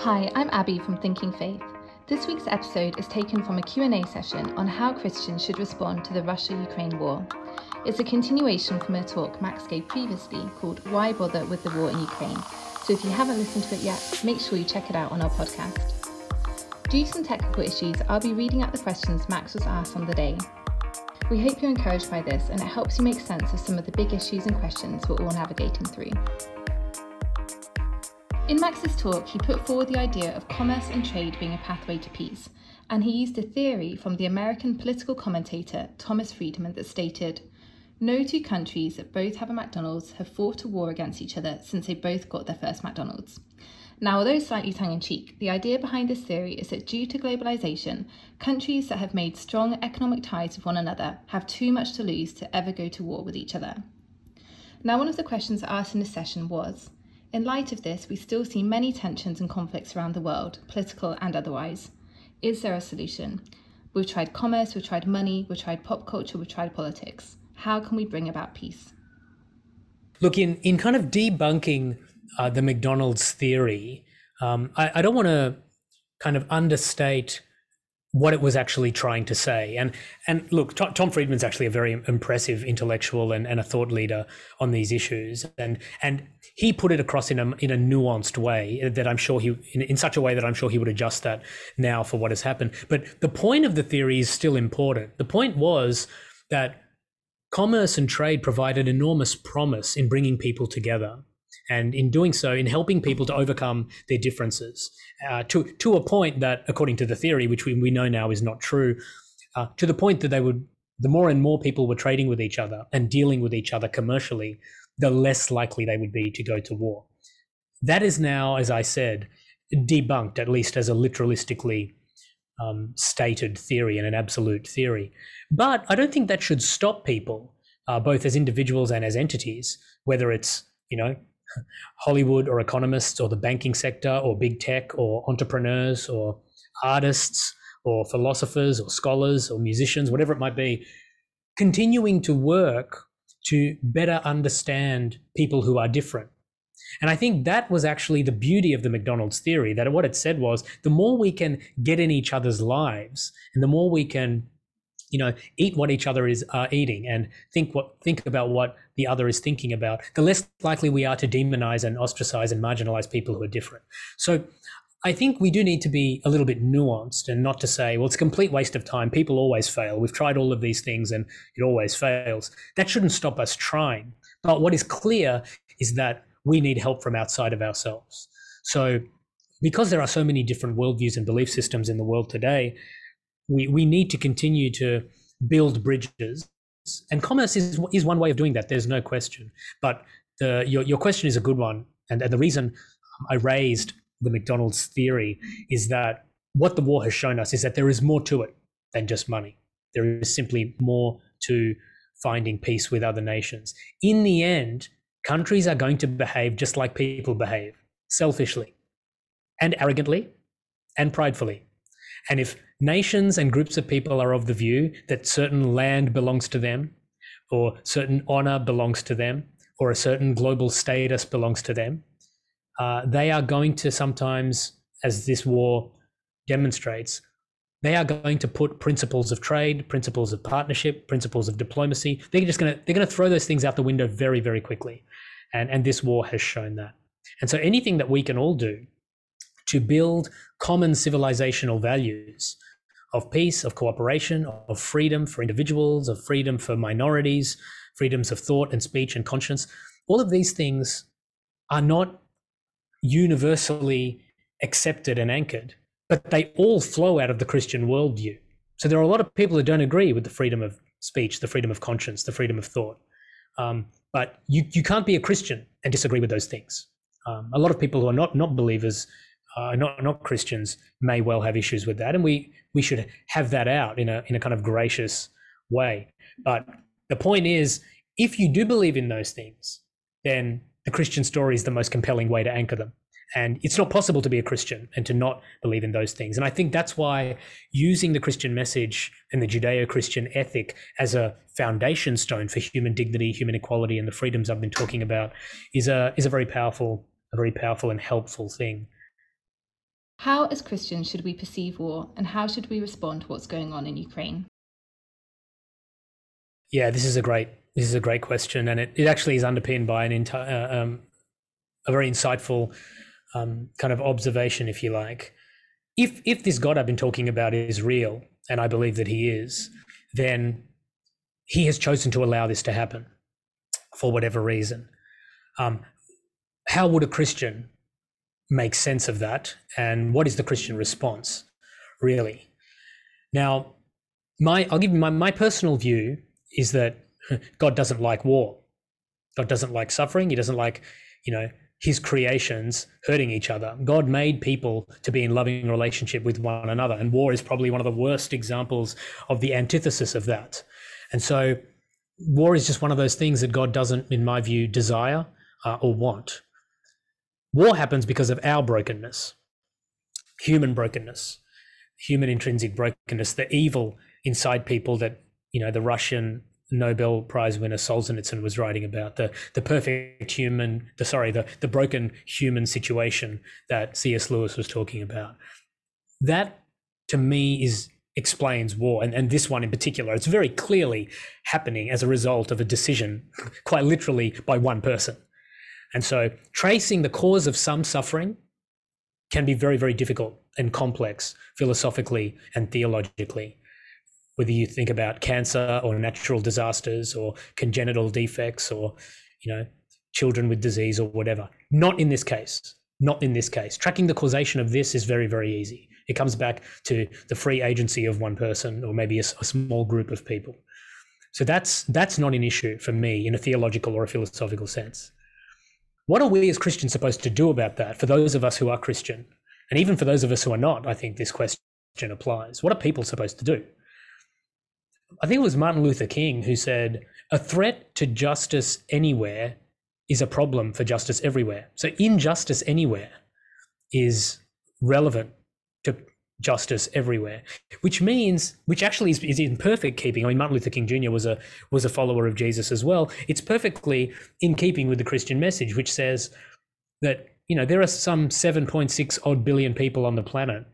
Hi, I'm Abby from Thinking Faith. This week's episode is taken from a Q&A session on how Christians should respond to the Russia-Ukraine war. It's a continuation from a talk Max gave previously called Why Bother with the War in Ukraine. So if you haven't listened to it yet, make sure you check it out on our podcast. Due to some technical issues, I'll be reading out the questions Max was asked on the day. We hope you're encouraged by this and it helps you make sense of some of the big issues and questions we're all navigating through. In Max's talk, he put forward the idea of commerce and trade being a pathway to peace, and he used a theory from the American political commentator Thomas Friedman that stated No two countries that both have a McDonald's have fought a war against each other since they both got their first McDonald's. Now, although slightly tongue in cheek, the idea behind this theory is that due to globalization, countries that have made strong economic ties with one another have too much to lose to ever go to war with each other. Now, one of the questions asked in this session was in light of this, we still see many tensions and conflicts around the world, political and otherwise. Is there a solution? We've tried commerce, we've tried money, we've tried pop culture, we've tried politics. How can we bring about peace? Look, in, in kind of debunking uh, the McDonald's theory, um, I, I don't want to kind of understate what it was actually trying to say. And and look, Tom Friedman's actually a very impressive intellectual and, and a thought leader on these issues. And and he put it across in a in a nuanced way that I'm sure he in, in such a way that I'm sure he would adjust that now for what has happened. But the point of the theory is still important. The point was that commerce and trade provide an enormous promise in bringing people together and in doing so, in helping people to overcome their differences uh, to to a point that, according to the theory, which we, we know now is not true, uh, to the point that they would, the more and more people were trading with each other and dealing with each other commercially, the less likely they would be to go to war. That is now, as I said, debunked, at least as a literalistically um, stated theory and an absolute theory. But I don't think that should stop people, uh, both as individuals and as entities, whether it's you know Hollywood or economists or the banking sector or big tech or entrepreneurs or artists or philosophers or scholars or musicians, whatever it might be, continuing to work to better understand people who are different. And I think that was actually the beauty of the McDonald's theory that what it said was the more we can get in each other's lives and the more we can you know eat what each other is uh, eating and think what think about what the other is thinking about the less likely we are to demonize and ostracize and marginalize people who are different. So i think we do need to be a little bit nuanced and not to say well it's a complete waste of time people always fail we've tried all of these things and it always fails. That shouldn't stop us trying but what is clear is that we need help from outside of ourselves. So because there are so many different worldviews and belief systems in the world today we, we need to continue to build bridges. And commerce is, is one way of doing that. There's no question. But the, your, your question is a good one. And, and the reason um, I raised the McDonald's theory is that what the war has shown us is that there is more to it than just money. There is simply more to finding peace with other nations. In the end, countries are going to behave just like people behave selfishly and arrogantly and pridefully. And if nations and groups of people are of the view that certain land belongs to them, or certain honor belongs to them, or a certain global status belongs to them, uh, they are going to sometimes, as this war demonstrates, they are going to put principles of trade, principles of partnership, principles of diplomacy. They're just going to they're going to throw those things out the window very very quickly, and and this war has shown that. And so anything that we can all do to build common civilizational values of peace, of cooperation, of freedom for individuals, of freedom for minorities, freedoms of thought and speech and conscience. All of these things are not universally accepted and anchored, but they all flow out of the Christian worldview. So there are a lot of people who don't agree with the freedom of speech, the freedom of conscience, the freedom of thought. Um, but you, you can't be a Christian and disagree with those things. Um, a lot of people who are not, not believers uh, not not Christians may well have issues with that, and we we should have that out in a in a kind of gracious way. But the point is, if you do believe in those things, then the Christian story is the most compelling way to anchor them. And it's not possible to be a Christian and to not believe in those things. And I think that's why using the Christian message and the Judeo Christian ethic as a foundation stone for human dignity, human equality, and the freedoms I've been talking about is a, is a very powerful, a very powerful and helpful thing. How, as Christians, should we perceive war and how should we respond to what's going on in Ukraine? Yeah, this is a great this is a great question, and it, it actually is underpinned by an entire uh, um, a very insightful um, kind of observation, if you like. If if this God I've been talking about is real, and I believe that He is, then He has chosen to allow this to happen for whatever reason. Um, how would a Christian make sense of that, and what is the Christian response, really? Now, my I'll give you my my personal view is that God doesn't like war. God doesn't like suffering. He doesn't like, you know, his creations hurting each other. God made people to be in loving relationship with one another. And war is probably one of the worst examples of the antithesis of that. And so war is just one of those things that God doesn't, in my view, desire uh, or want. War happens because of our brokenness, human brokenness, human intrinsic brokenness, the evil inside people that, you know, the Russian Nobel Prize winner Solzhenitsyn was writing about the the perfect human, the sorry, the the broken human situation that C.S. Lewis was talking about. That to me is explains war, and, and this one in particular. It's very clearly happening as a result of a decision, quite literally by one person. And so tracing the cause of some suffering can be very, very difficult and complex philosophically and theologically. Whether you think about cancer or natural disasters or congenital defects or you know children with disease or whatever. Not in this case. Not in this case. Tracking the causation of this is very very easy. It comes back to the free agency of one person or maybe a, a small group of people. So that's that's not an issue for me in a theological or a philosophical sense what are we as christians supposed to do about that for those of us who are christian? And even for those of us who are not i think this question applies. What are people supposed to do? I think it was Martin Luther King who said, a threat to justice anywhere is a problem for justice everywhere. So injustice anywhere is relevant justice everywhere, which means, which actually is, is, in perfect keeping. I mean, Martin Luther King Jr. was a was a follower of Jesus as well. It's perfectly in keeping with the Christian message, which says that you know there are some 7.6 odd billion people on the planet,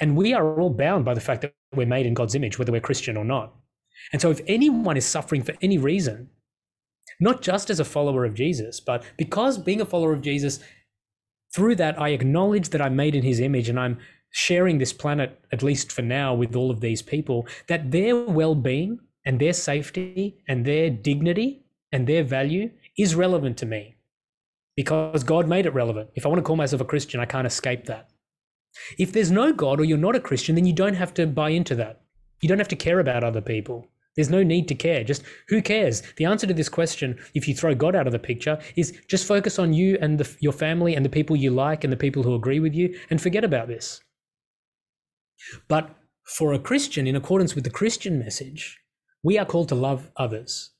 and we are all bound by the fact that we're made in God's image, whether we're Christian or not. And so, if anyone is suffering for any reason, not just as a follower of Jesus, but because being a follower of Jesus, through that, I acknowledge that I'm made in his image and I'm sharing this planet, at least for now, with all of these people, that their well being and their safety and their dignity and their value is relevant to me because God made it relevant. If I want to call myself a Christian, I can't escape that. If there's no God or you're not a Christian, then you don't have to buy into that. You don't have to care about other people. There's no need to care. Just who cares? The answer to this question, if you throw God out of the picture, is just focus on you and the, your family and the people you like and the people who agree with you and forget about this. But for a Christian, in accordance with the Christian message, we are called to love others.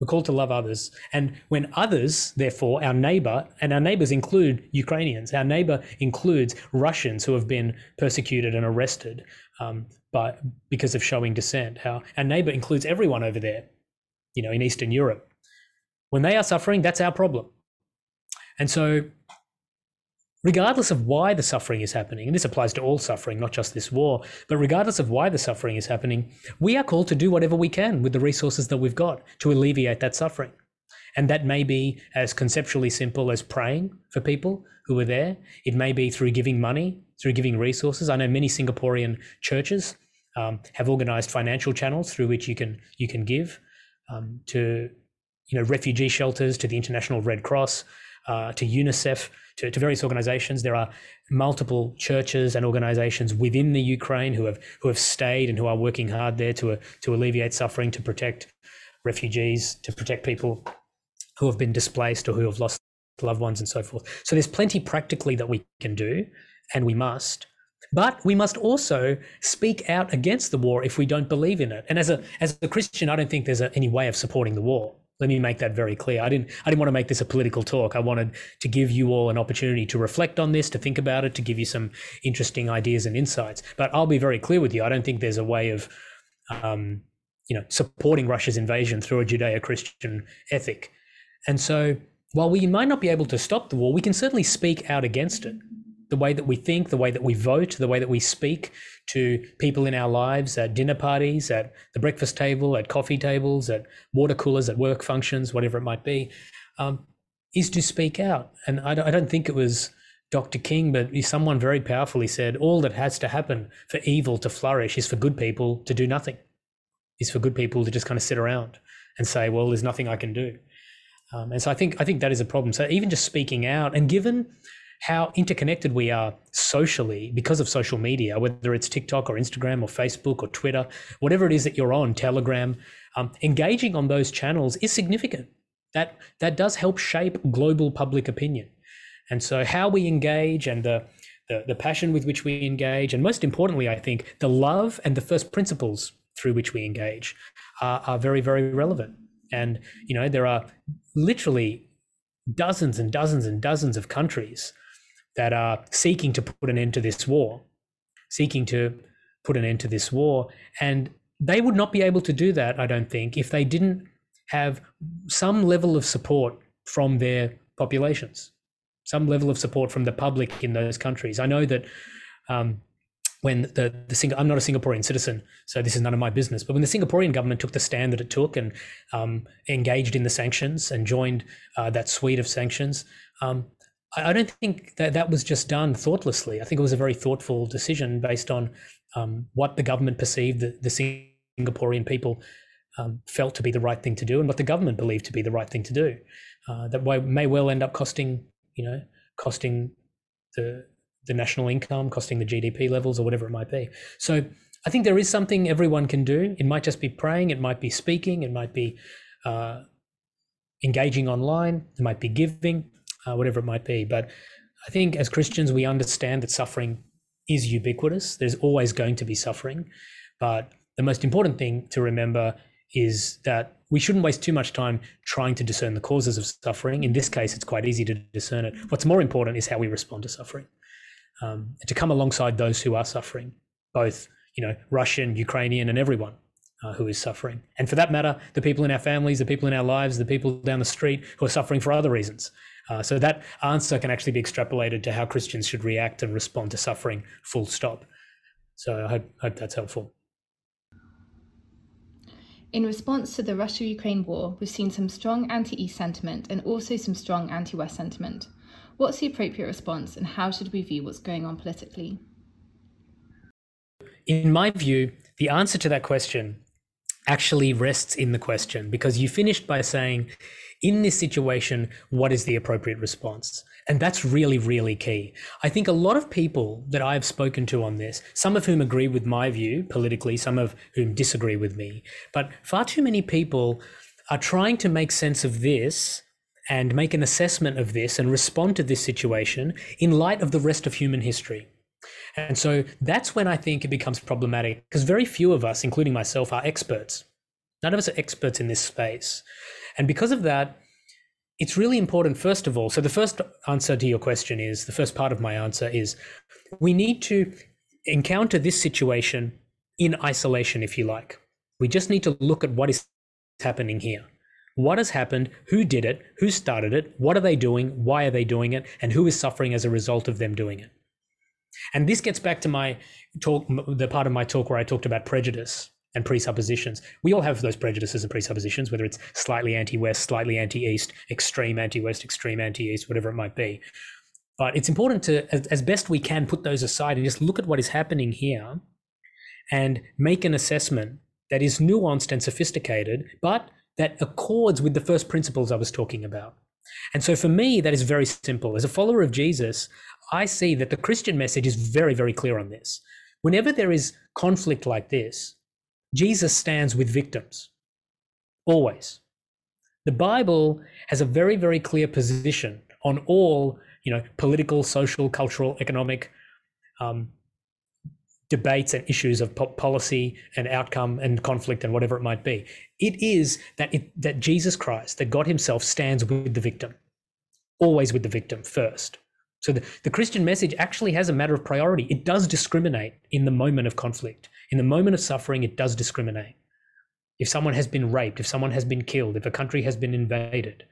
We're called to love others. And when others, therefore, our neighbor, and our neighbors include Ukrainians, our neighbor includes Russians who have been persecuted and arrested um, by, because of showing dissent. How our neighbor includes everyone over there, you know, in Eastern Europe. When they are suffering, that's our problem. And so regardless of why the suffering is happening, and this applies to all suffering, not just this war, but regardless of why the suffering is happening, we are called to do whatever we can with the resources that we've got to alleviate that suffering. And that may be as conceptually simple as praying for people who are there. It may be through giving money, through giving resources. I know many Singaporean churches um, have organized financial channels through which you can you can give um, to you know refugee shelters, to the International Red Cross, uh, to UNICEF, to, to, various organizations. There are multiple churches and organizations within the Ukraine who have who have stayed and who are working hard there to uh, to alleviate suffering, to protect refugees, to protect people who have been displaced or who have lost loved ones and so forth. So there's plenty practically that we can do, and we must. But we must also speak out against the war if we don't believe in it. And as a as a Christian, I don't think there's a, any way of supporting the war. Let me make that very clear. I didn't I didn't want to make this a political talk. I wanted to give you all an opportunity to reflect on this, to think about it, to give you some interesting ideas and insights. But I'll be very clear with you. I don't think there's a way of um, you know supporting Russia's invasion through a Judeo-Christian ethic. And so while we might not be able to stop the war, we can certainly speak out against it. The way that we think, the way that we vote, the way that we speak to people in our lives at dinner parties, at the breakfast table, at coffee tables, at water coolers, at work functions, whatever it might be, um, is to speak out. And I don't, I don't think it was Dr. King, but someone very powerfully said, all that has to happen for evil to flourish is for good people to do nothing, is for good people to just kind of sit around and say, well, there's nothing I can do. Um, and so I think I think that is a problem. So even just speaking out, and given how interconnected we are socially because of social media, whether it's TikTok or Instagram or Facebook or Twitter, whatever it is that you're on, Telegram, um, engaging on those channels is significant. That that does help shape global public opinion. And so how we engage and the, the, the passion with which we engage, and most importantly, I think the love and the first principles through which we engage are, are very, very relevant. And, you know, there are literally dozens and dozens and dozens of countries that are seeking to put an end to this war, seeking to put an end to this war. And they would not be able to do that, I don't think, if they didn't have some level of support from their populations some level of support from the public in those countries. I know that um, when the the Sing- I'm not a Singaporean citizen, so this is none of my business. But when the Singaporean government took the stand that it took and um, engaged in the sanctions and joined uh, that suite of sanctions, um, I, don't think that that was just done thoughtlessly. I think it was a very thoughtful decision based on um, what the government perceived the, the Singaporean people um, felt to be the right thing to do and what the government believed to be the right thing to do. Uh, that may well end up costing you know, costing the the national income, costing the GDP levels, or whatever it might be. So I think there is something everyone can do. It might just be praying, it might be speaking, it might be uh, engaging online, it might be giving, uh, whatever it might be. But I think as Christians, we understand that suffering is ubiquitous. There's always going to be suffering. But the most important thing to remember is that we shouldn't waste too much time trying to discern the causes of suffering. In this case, it's quite easy to discern it. What's more important is how we respond to suffering, um, to come alongside those who are suffering, both you know Russian, Ukrainian, and everyone uh, who is suffering, and for that matter, the people in our families, the people in our lives, the people down the street who are suffering for other reasons. Uh, so that answer can actually be extrapolated to how Christians should react and respond to suffering. Full stop. So I hope, hope that's helpful. In response to the Russia Ukraine war, we've seen some strong anti East sentiment and also some strong anti West sentiment. What's the appropriate response, and how should we view what's going on politically? In my view, the answer to that question actually rests in the question because you finished by saying, in this situation, what is the appropriate response? And that's really, really key. I think a lot of people that I've spoken to on this, some of whom agree with my view politically, some of whom disagree with me, but far too many people are trying to make sense of this and make an assessment of this and respond to this situation in light of the rest of human history. And so that's when I think it becomes problematic because very few of us, including myself, are experts. None of us are experts in this space. And because of that, it's really important, first of all. So, the first answer to your question is the first part of my answer is we need to encounter this situation in isolation, if you like. We just need to look at what is happening here. What has happened? Who did it? Who started it? What are they doing? Why are they doing it? And who is suffering as a result of them doing it? And this gets back to my talk, the part of my talk where I talked about prejudice and presuppositions. We all have those prejudices and presuppositions, whether it's slightly anti West, slightly anti East, extreme anti West, extreme anti East, whatever it might be. But it's important to, as, as, best we can, put those aside and just look at what is happening here and make an assessment that is nuanced and sophisticated, but that accords with the first principles I was talking about. And so for me, that is very simple. As a follower of Jesus, I see that the Christian message is very, very clear on this. Whenever there is conflict like this, Jesus stands with victims, always. The Bible has a very, very clear position on all, you know, political, social, cultural, economic um, debates and issues of po- policy and outcome and conflict and whatever it might be. It is that it, that Jesus Christ, that God Himself, stands with the victim, always with the victim first. So the, the Christian message actually has a matter of priority. It does discriminate in the moment of conflict. In the moment of suffering, it does discriminate. If someone has been raped, if someone has been killed, if a country has been invaded,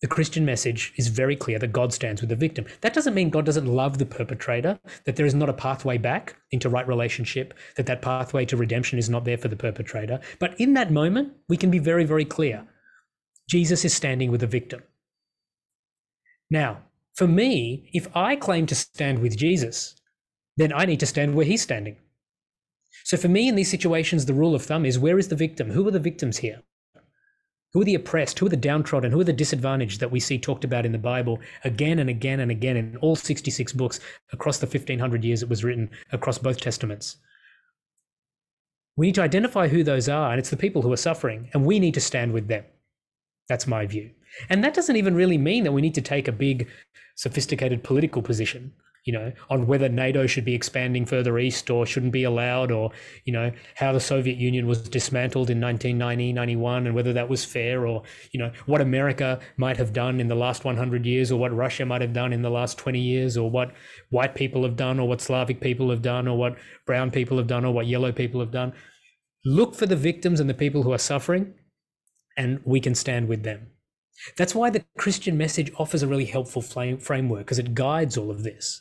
the Christian message is very clear that God stands with the victim. That doesn't mean God doesn't love the perpetrator, that there is not a pathway back into right relationship, that that pathway to redemption is not there for the perpetrator. But in that moment, we can be very, very clear. Jesus is standing with the victim. Now, for me, if I claim to stand with Jesus, then I need to stand where he's standing. So for me, in these situations, the rule of thumb is where is the victim? Who are the victims here? Who are the oppressed? Who are the downtrodden? Who are the disadvantaged that we see talked about in the Bible again and again and again in all 66 books across the 1500 years it was written across both testaments? We need to identify who those are, and it's the people who are suffering, and we need to stand with them. That's my view. And that doesn't even really mean that we need to take a big, sophisticated political position you know, on whether NATO should be expanding further east or shouldn't be allowed, or, you know, how the Soviet Union was dismantled in 1990, 91, and whether that was fair, or, you know, what America might have done in the last 100 years, or what Russia might have done in the last 20 years, or what white people have done, or what Slavic people have done, or what brown people have done, or what yellow people have done. Look for the victims and the people who are suffering, and we can stand with them. That's why the Christian message offers a really helpful framework because it guides all of this.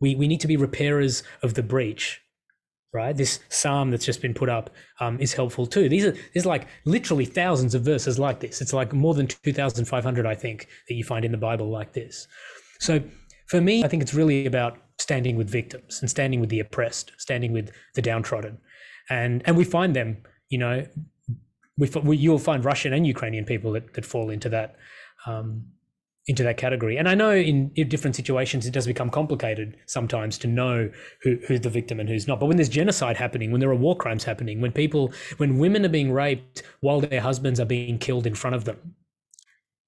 We, we need to be repairers of the breach, right? This psalm that's just been put up um, is helpful too. These are there's like literally thousands of verses like this. It's like more than 2,500, I think, that you find in the Bible like this. So for me, I think it's really about standing with victims and standing with the oppressed, standing with the downtrodden, and and we find them, you know, we, we you'll find Russian and Ukrainian people that that fall into that. Um, into that category. And I know in, in, different situations it does become complicated sometimes to know who, who's the victim and who's not. But when there's genocide happening, when there are war crimes happening, when people, when women are being raped while their husbands are being killed in front of them,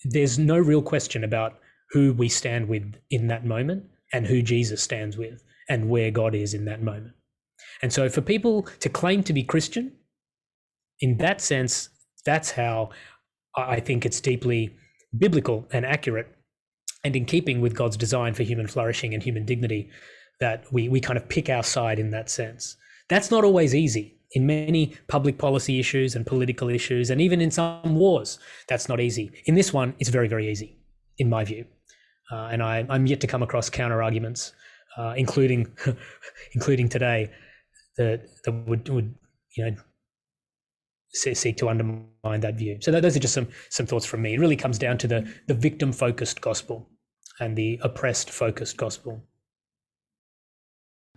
there's no real question about who we stand with in that moment and who Jesus stands with and where God is in that moment. And so for people to claim to be Christian, in that sense, that's how I think it's deeply biblical and accurate and in keeping with God's design for human flourishing and human dignity that we, we kind of pick our side in that sense. That's not always easy. In many public policy issues and political issues, and even in some wars, that's not easy. In this one, it's very, very easy, in my view. Uh, and I, am yet to come across counter arguments, uh, including, including today, that, that would, would you know seek to undermine that view. So those are just some some thoughts from me. It really comes down to the the victim focused gospel and the oppressed focused gospel.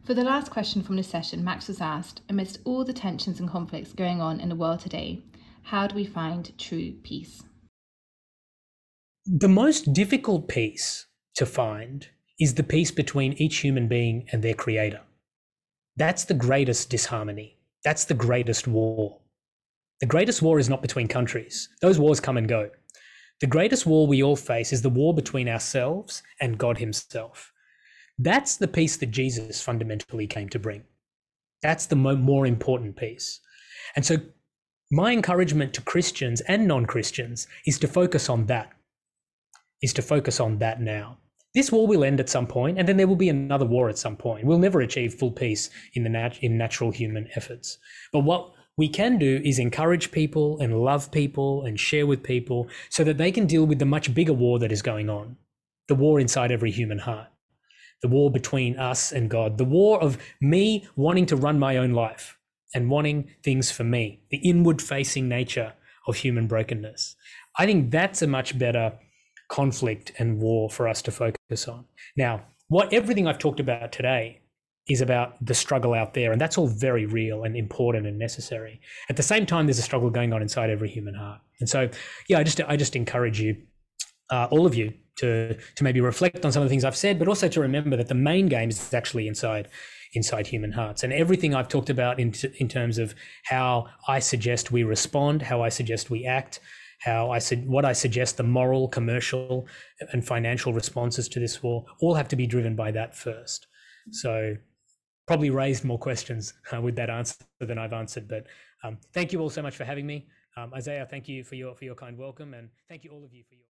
For the last question from this session, Max was asked, amidst all the tensions and conflicts going on in the world today, how do we find true peace? The most difficult peace to find is the peace between each human being and their creator. That's the greatest disharmony. That's the greatest war. The greatest war is not between countries, those wars come and go. The greatest war we all face is the war between ourselves and God Himself. That's the peace that Jesus fundamentally came to bring. That's the mo- more important peace. And so, my encouragement to Christians and non Christians is to focus on that, is to focus on that now. This war will end at some point, and then there will be another war at some point. We'll never achieve full peace in the nat- in natural human efforts. But what we can do is encourage people and love people and share with people so that they can deal with the much bigger war that is going on the war inside every human heart, the war between us and God, the war of me wanting to run my own life and wanting things for me, the inward facing nature of human brokenness. I think that's a much better conflict and war for us to focus on. Now, what everything I've talked about today is about the struggle out there. And that's all very real and important and necessary. At the same time, there's a struggle going on inside every human heart. And so, yeah, I just, I just encourage you, uh, all of you, to, to maybe reflect on some of the things I've said, but also to remember that the main game is actually inside inside human hearts. And everything I've talked about in, in terms of how I suggest we respond, how I suggest we act, how I said what I suggest the moral, commercial, and financial responses to this war all have to be driven by that first. So probably raised more questions uh, with that answer than I've answered. But um, thank you all so much for having me. Um, Isaiah, thank you for your for your kind welcome, and thank you all of you for your.